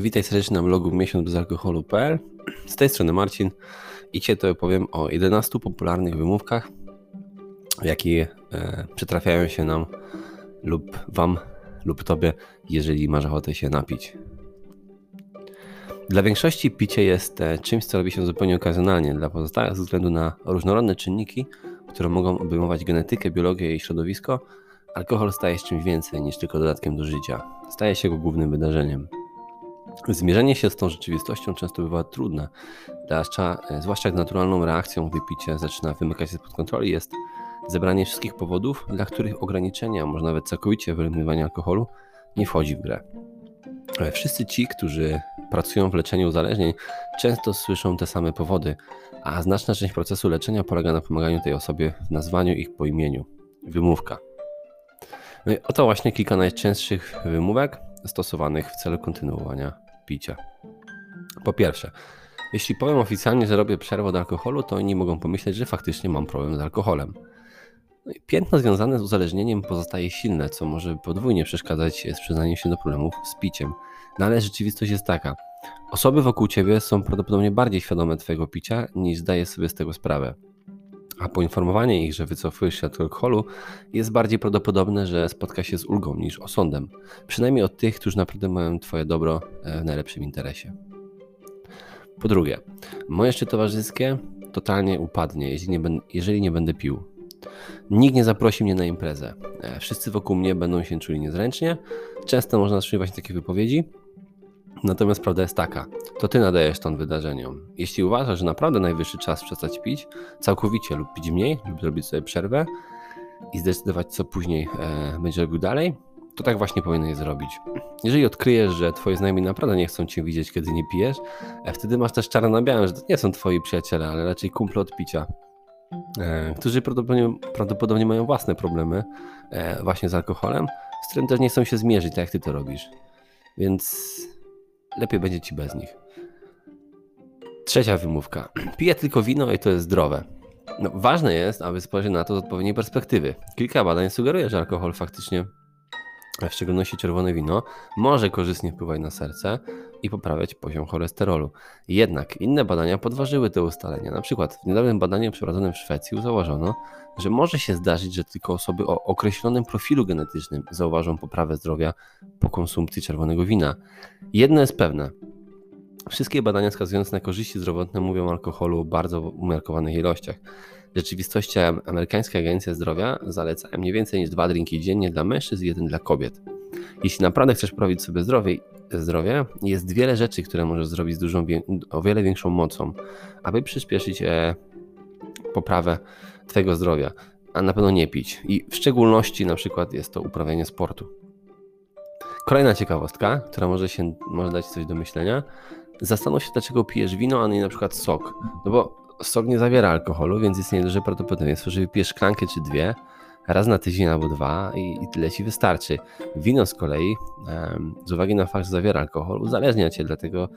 Witaj serdecznie na blogu miesiąc bez alkoholu.pl. Z tej strony Marcin i dzisiaj to opowiem o 11 popularnych wymówkach, jakie e, przytrafiają się nam lub Wam lub Tobie, jeżeli masz ochotę się napić. Dla większości picie jest e, czymś, co robi się zupełnie okazjonalnie. Dla pozostałych, ze względu na różnorodne czynniki, które mogą obejmować genetykę, biologię i środowisko, alkohol staje się czymś więcej niż tylko dodatkiem do życia. Staje się go głównym wydarzeniem. Zmierzenie się z tą rzeczywistością często bywa trudne, zwłaszcza, zwłaszcza gdy naturalną reakcją, gdy picie zaczyna wymykać się spod kontroli, jest zebranie wszystkich powodów, dla których ograniczenia, może nawet całkowicie wyeliminowanie alkoholu, nie wchodzi w grę. Wszyscy ci, którzy pracują w leczeniu uzależnień, często słyszą te same powody, a znaczna część procesu leczenia polega na pomaganiu tej osobie w nazwaniu ich po imieniu. Wymówka. No i oto właśnie kilka najczęstszych wymówek stosowanych w celu kontynuowania picia. Po pierwsze, jeśli powiem oficjalnie, że robię przerwę od alkoholu, to oni mogą pomyśleć, że faktycznie mam problem z alkoholem. No piętno związane z uzależnieniem pozostaje silne, co może podwójnie przeszkadzać z przyznaniem się do problemów z piciem. No ale rzeczywistość jest taka. Osoby wokół ciebie są prawdopodobnie bardziej świadome twojego picia, niż zdajesz sobie z tego sprawę. A poinformowanie ich, że wycofujesz się od alkoholu, jest bardziej prawdopodobne, że spotka się z ulgą niż osądem. Przynajmniej od tych, którzy naprawdę mają Twoje dobro e, w najlepszym interesie. Po drugie, moje szczyt towarzyskie totalnie upadnie, jeżeli nie, będę, jeżeli nie będę pił. Nikt nie zaprosi mnie na imprezę. E, wszyscy wokół mnie będą się czuli niezręcznie. Często można słyszeć właśnie takie wypowiedzi, Natomiast prawda jest taka, to ty nadajesz ton wydarzeniom. Jeśli uważasz, że naprawdę najwyższy czas przestać pić, całkowicie lub pić mniej, lub zrobić sobie przerwę i zdecydować, co później e, będziesz robił dalej, to tak właśnie powinieneś zrobić. Jeżeli odkryjesz, że twoje znajomi naprawdę nie chcą cię widzieć, kiedy nie pijesz, e, wtedy masz też czarno na białym, że to nie są twoi przyjaciele, ale raczej kumple od picia, e, którzy prawdopodobnie, prawdopodobnie mają własne problemy e, właśnie z alkoholem, z którym też nie chcą się zmierzyć, tak jak ty to robisz. Więc lepiej będzie ci bez nich. Trzecia wymówka. Piję tylko wino i to jest zdrowe. No, ważne jest, aby spojrzeć na to z odpowiedniej perspektywy. Kilka badań sugeruje, że alkohol faktycznie, w szczególności czerwone wino, może korzystnie wpływać na serce i poprawiać poziom cholesterolu. Jednak inne badania podważyły te ustalenia. Na przykład w niedawnym badaniu przeprowadzonym w Szwecji zauważono, że może się zdarzyć, że tylko osoby o określonym profilu genetycznym zauważą poprawę zdrowia po konsumpcji czerwonego wina. Jedno jest pewne. Wszystkie badania wskazujące na korzyści zdrowotne mówią o alkoholu w bardzo umiarkowanych ilościach. W rzeczywistości amerykańska agencja zdrowia zaleca mniej więcej niż dwa drinki dziennie dla mężczyzn i jeden dla kobiet. Jeśli naprawdę chcesz poprawić sobie zdrowie, zdrowie, jest wiele rzeczy, które możesz zrobić z dużą, o wiele większą mocą, aby przyspieszyć e, poprawę Twojego zdrowia, a na pewno nie pić. I w szczególności na przykład jest to uprawianie sportu. Kolejna ciekawostka, która może, się, może dać coś do myślenia. Zastanów się, dlaczego pijesz wino, a nie na przykład sok. No bo sok nie zawiera alkoholu, więc istnieje duże prawdopodobieństwo, że wypijesz szklankę czy dwie, raz na tydzień albo dwa i, i tyle ci wystarczy. Wino z kolei, z uwagi na fakt, że zawiera alkohol, uzależnia cię, dlatego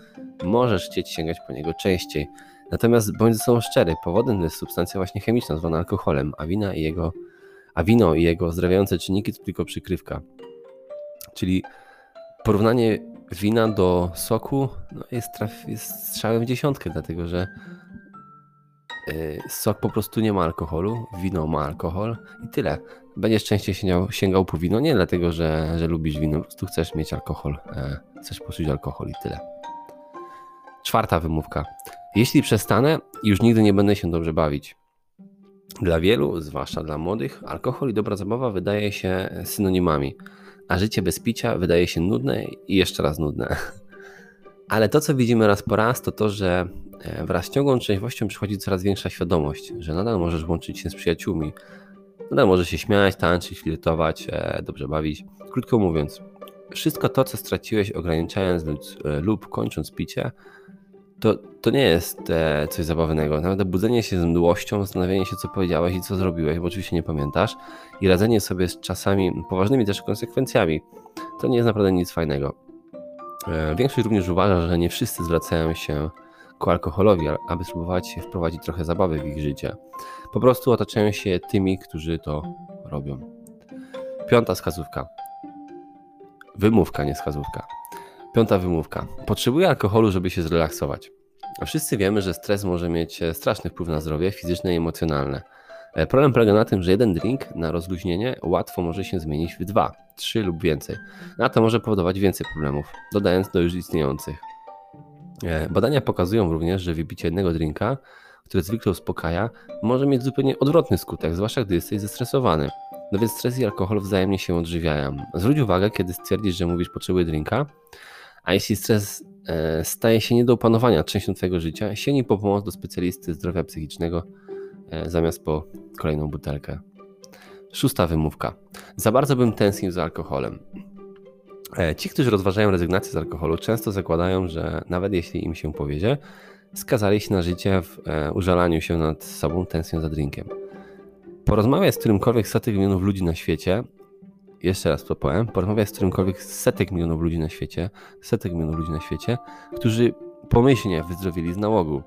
możesz chcieć sięgać po niego częściej. Natomiast bądź ze sobą szczery, powodem jest substancja właśnie chemiczna zwana alkoholem, a, wina i jego, a wino i jego zdrawiające czynniki to tylko przykrywka. Czyli porównanie wina do soku no jest, traf, jest strzałem w dziesiątkę, dlatego że sok po prostu nie ma alkoholu, wino ma alkohol i tyle. Będziesz częściej sięgał, sięgał po wino, nie dlatego, że, że lubisz wino, po prostu chcesz mieć alkohol, yy, chcesz poczuć alkohol i tyle. Czwarta wymówka. Jeśli przestanę, już nigdy nie będę się dobrze bawić. Dla wielu, zwłaszcza dla młodych, alkohol i dobra zabawa wydaje się synonimami, a życie bez picia wydaje się nudne i jeszcze raz nudne. Ale to, co widzimy raz po raz, to to, że e, wraz z ciągłą trzeźwością przychodzi coraz większa świadomość, że nadal możesz łączyć się z przyjaciółmi, nadal możesz się śmiać, tańczyć, flirtować, e, dobrze bawić. Krótko mówiąc, wszystko to, co straciłeś ograniczając e, lub kończąc picie, to, to nie jest e, coś zabawnego. Nawet budzenie się z mdłością, zastanawianie się, co powiedziałeś i co zrobiłeś, bo oczywiście nie pamiętasz, i radzenie sobie z czasami poważnymi też konsekwencjami, to nie jest naprawdę nic fajnego. E, większość również uważa, że nie wszyscy zwracają się alkoholowi, aby spróbować wprowadzić trochę zabawy w ich życie. Po prostu otaczają się tymi, którzy to robią. Piąta wskazówka. Wymówka, nie wskazówka. Piąta wymówka. Potrzebuję alkoholu, żeby się zrelaksować. Wszyscy wiemy, że stres może mieć e, straszny wpływ na zdrowie fizyczne i emocjonalne. E, problem polega na tym, że jeden drink na rozluźnienie łatwo może się zmienić w dwa, trzy lub więcej. Na to może powodować więcej problemów, dodając do już istniejących. E, badania pokazują również, że wypicie jednego drinka, który zwykle uspokaja, może mieć zupełnie odwrotny skutek, zwłaszcza gdy jesteś zestresowany. No więc stres i alkohol wzajemnie się odżywiają. Zwróć uwagę, kiedy stwierdzisz, że mówisz potrzebuję drinka, a jeśli stres e, staje się nie do opanowania częścią Twojego życia, sięgnij po pomoc do specjalisty zdrowia psychicznego e, zamiast po kolejną butelkę. Szósta wymówka. Za bardzo bym tęsknił za alkoholem. E, ci, którzy rozważają rezygnację z alkoholu, często zakładają, że nawet jeśli im się powiedzie, skazali się na życie w użalaniu się nad sobą, tęsknią za drinkiem. Porozmawiaj z którymkolwiek z setek milionów ludzi na świecie, jeszcze raz to powiem, porozmawiaj z którymkolwiek z setek milionów ludzi na świecie, setek milionów ludzi na świecie, którzy pomyślnie wyzdrowili z nałogu,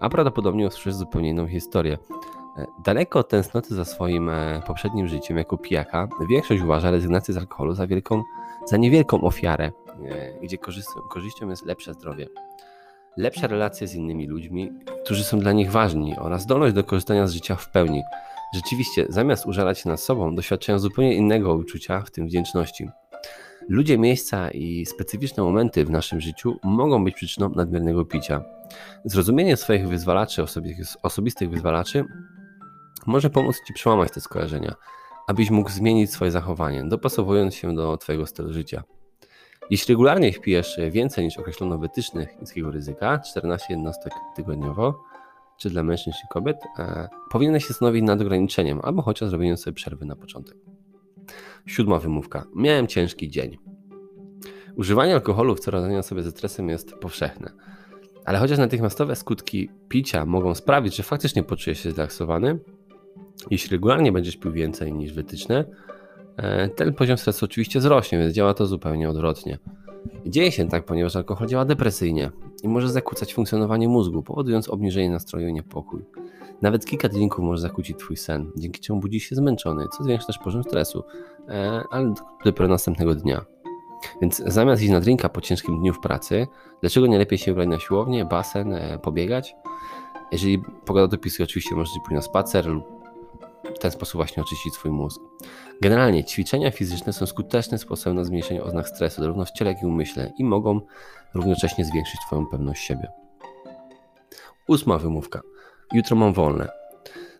a prawdopodobnie usłyszysz zupełnie inną historię. E, daleko od tęsknoty za swoim e, poprzednim życiem jako pijaka, większość uważa rezygnację z alkoholu za, wielką, za niewielką ofiarę, e, gdzie korzyścią, korzyścią jest lepsze zdrowie. Lepsze relacje z innymi ludźmi, którzy są dla nich ważni oraz zdolność do korzystania z życia w pełni. Rzeczywiście, zamiast użalać się nad sobą, doświadczają zupełnie innego uczucia, w tym wdzięczności. Ludzie, miejsca i specyficzne momenty w naszym życiu mogą być przyczyną nadmiernego picia. Zrozumienie swoich wyzwalaczy, osobistych wyzwalaczy, może pomóc Ci przełamać te skojarzenia, abyś mógł zmienić swoje zachowanie, dopasowując się do Twojego stylu życia. Jeśli regularnie wpijesz więcej niż określono wytycznych niskiego ryzyka, 14 jednostek tygodniowo, czy dla mężczyzn czy kobiet, e, powinieneś się stanowić nad ograniczeniem, albo chociaż zrobieniem sobie przerwy na początek. Siódma wymówka. Miałem ciężki dzień. Używanie alkoholu w celu radzenia sobie ze stresem jest powszechne. Ale chociaż natychmiastowe skutki picia mogą sprawić, że faktycznie poczujesz się zrelaksowany, jeśli regularnie będziesz pił więcej niż wytyczne, e, ten poziom stresu oczywiście wzrośnie, więc działa to zupełnie odwrotnie. Dzieje się tak, ponieważ alkohol działa depresyjnie i może zakłócać funkcjonowanie mózgu, powodując obniżenie nastroju i niepokój. Nawet kilka drinków może zakłócić Twój sen, dzięki czemu budzisz się zmęczony, co zwiększa też poziom stresu, e, ale dopiero następnego dnia. Więc zamiast iść na drinka po ciężkim dniu w pracy, dlaczego nie lepiej się wybrać na siłownię, basen, e, pobiegać? Jeżeli pogoda dopisuje, oczywiście możesz pójść na spacer lub w ten sposób właśnie oczyścić swój mózg. Generalnie ćwiczenia fizyczne są skutecznym sposobem na zmniejszenie oznak stresu, zarówno w ciele, jak i umyśle i mogą równocześnie zwiększyć Twoją pewność siebie. Ósma wymówka. Jutro mam wolne.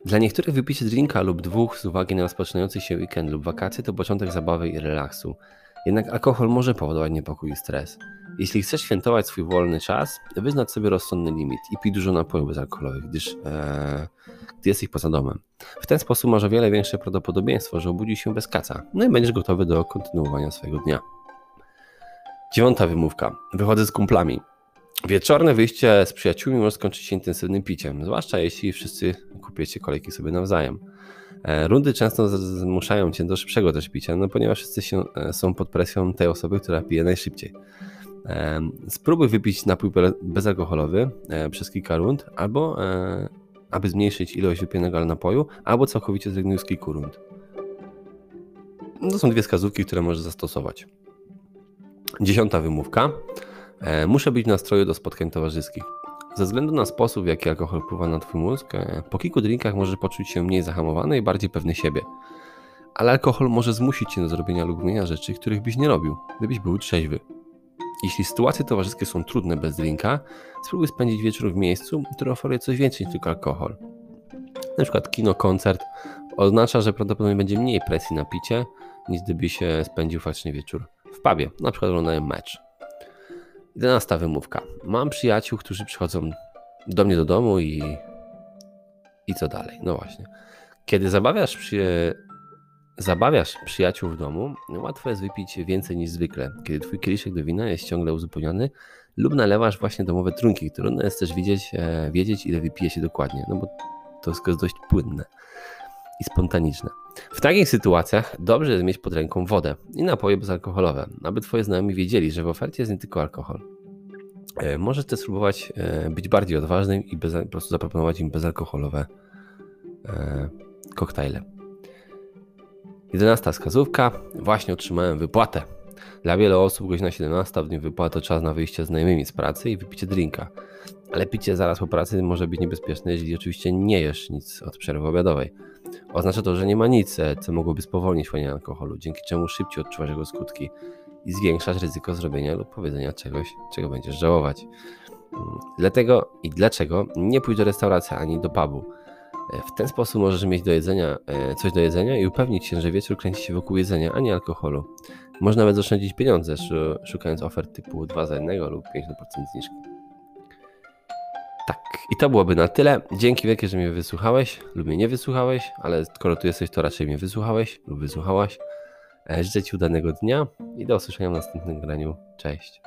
Dla niektórych wypicie drinka lub dwóch z uwagi na rozpoczynający się weekend lub wakacje to początek zabawy i relaksu. Jednak alkohol może powodować niepokój i stres. Jeśli chcesz świętować swój wolny czas, wyznacz sobie rozsądny limit i pij dużo napojów bezalkoholowych, gdyż ee, gdy jesteś poza domem. W ten sposób masz o wiele większe prawdopodobieństwo, że obudzisz się bez kaca, no i będziesz gotowy do kontynuowania swojego dnia. Dziewiąta wymówka. Wychodzę z kumplami. Wieczorne wyjście z przyjaciółmi może skończyć się intensywnym piciem, zwłaszcza jeśli wszyscy kupiecie kolejki sobie nawzajem. E, rundy często zmuszają cię do szybszego też picia, no ponieważ wszyscy się, e, są pod presją tej osoby, która pije najszybciej. E, spróbuj wypić napój bezalkoholowy przez kilka rund, albo aby zmniejszyć ilość wypijanego napoju, albo całkowicie zrezygnuj z kilku. To są dwie wskazówki, które możesz zastosować. Dziesiąta wymówka. Muszę być w nastroju do spotkań towarzyskich. Ze względu na sposób, w jaki alkohol wpływa na twój mózg, e, po kilku drinkach możesz poczuć się mniej zahamowany i bardziej pewny siebie. Ale alkohol może zmusić cię do zrobienia lub robienia rzeczy, których byś nie robił, gdybyś był trzeźwy. Jeśli sytuacje towarzyskie są trudne bez drinka, spróbuj spędzić wieczór w miejscu, które oferuje coś więcej niż tylko alkohol. Na przykład kino, koncert oznacza, że prawdopodobnie będzie mniej presji na picie, niż gdybyś spędził faktycznie wieczór w pubie, na przykład oglądając mecz. 11 wymówka. Mam przyjaciół, którzy przychodzą do mnie do domu i. I co dalej? No właśnie. Kiedy zabawiasz, przy... zabawiasz przyjaciół w domu, łatwo jest wypić więcej niż zwykle. Kiedy twój kieliszek do wina jest ciągle uzupełniony, lub nalewasz właśnie domowe trunki. Trudno jest też wiedzieć, e, wiedzieć ile wypije się dokładnie, no bo to wszystko jest dość płynne i spontaniczne. W takich sytuacjach dobrze jest mieć pod ręką wodę i napoje bezalkoholowe, aby Twoje znajomi wiedzieli, że w ofercie jest nie tylko alkohol. E, możesz też spróbować e, być bardziej odważnym i bez, po prostu zaproponować im bezalkoholowe koktajle. 11 wskazówka. Właśnie otrzymałem wypłatę. Dla wielu osób godzina 17 w dniu wypłaty to czas na wyjście z znajomymi z pracy i wypicie drinka. Ale picie zaraz po pracy może być niebezpieczne, jeżeli oczywiście nie jesz nic od przerwy obiadowej. Oznacza to, że nie ma nic, co mogłoby spowolnić wchłanianie alkoholu, dzięki czemu szybciej odczuwasz jego skutki i zwiększasz ryzyko zrobienia lub powiedzenia czegoś, czego będziesz żałować. Mm, Dlatego i dlaczego nie pójdź do restauracji ani do pubu. E, W ten sposób możesz mieć do jedzenia e, coś do jedzenia i upewnić się, że wieczór kręci się wokół jedzenia, a nie alkoholu. Można nawet oszczędzić pieniądze, szu- szukając ofert typu 2 za 1 lub 50% zniżki. Tak, i to byłoby na tyle. Dzięki wielkie, że mnie wysłuchałeś lub mnie nie wysłuchałeś, ale skoro tu jesteś, to raczej mnie wysłuchałeś lub wysłuchałaś. E, Życzę Ci udanego dnia i do usłyszenia w następnym graniu. Cześć.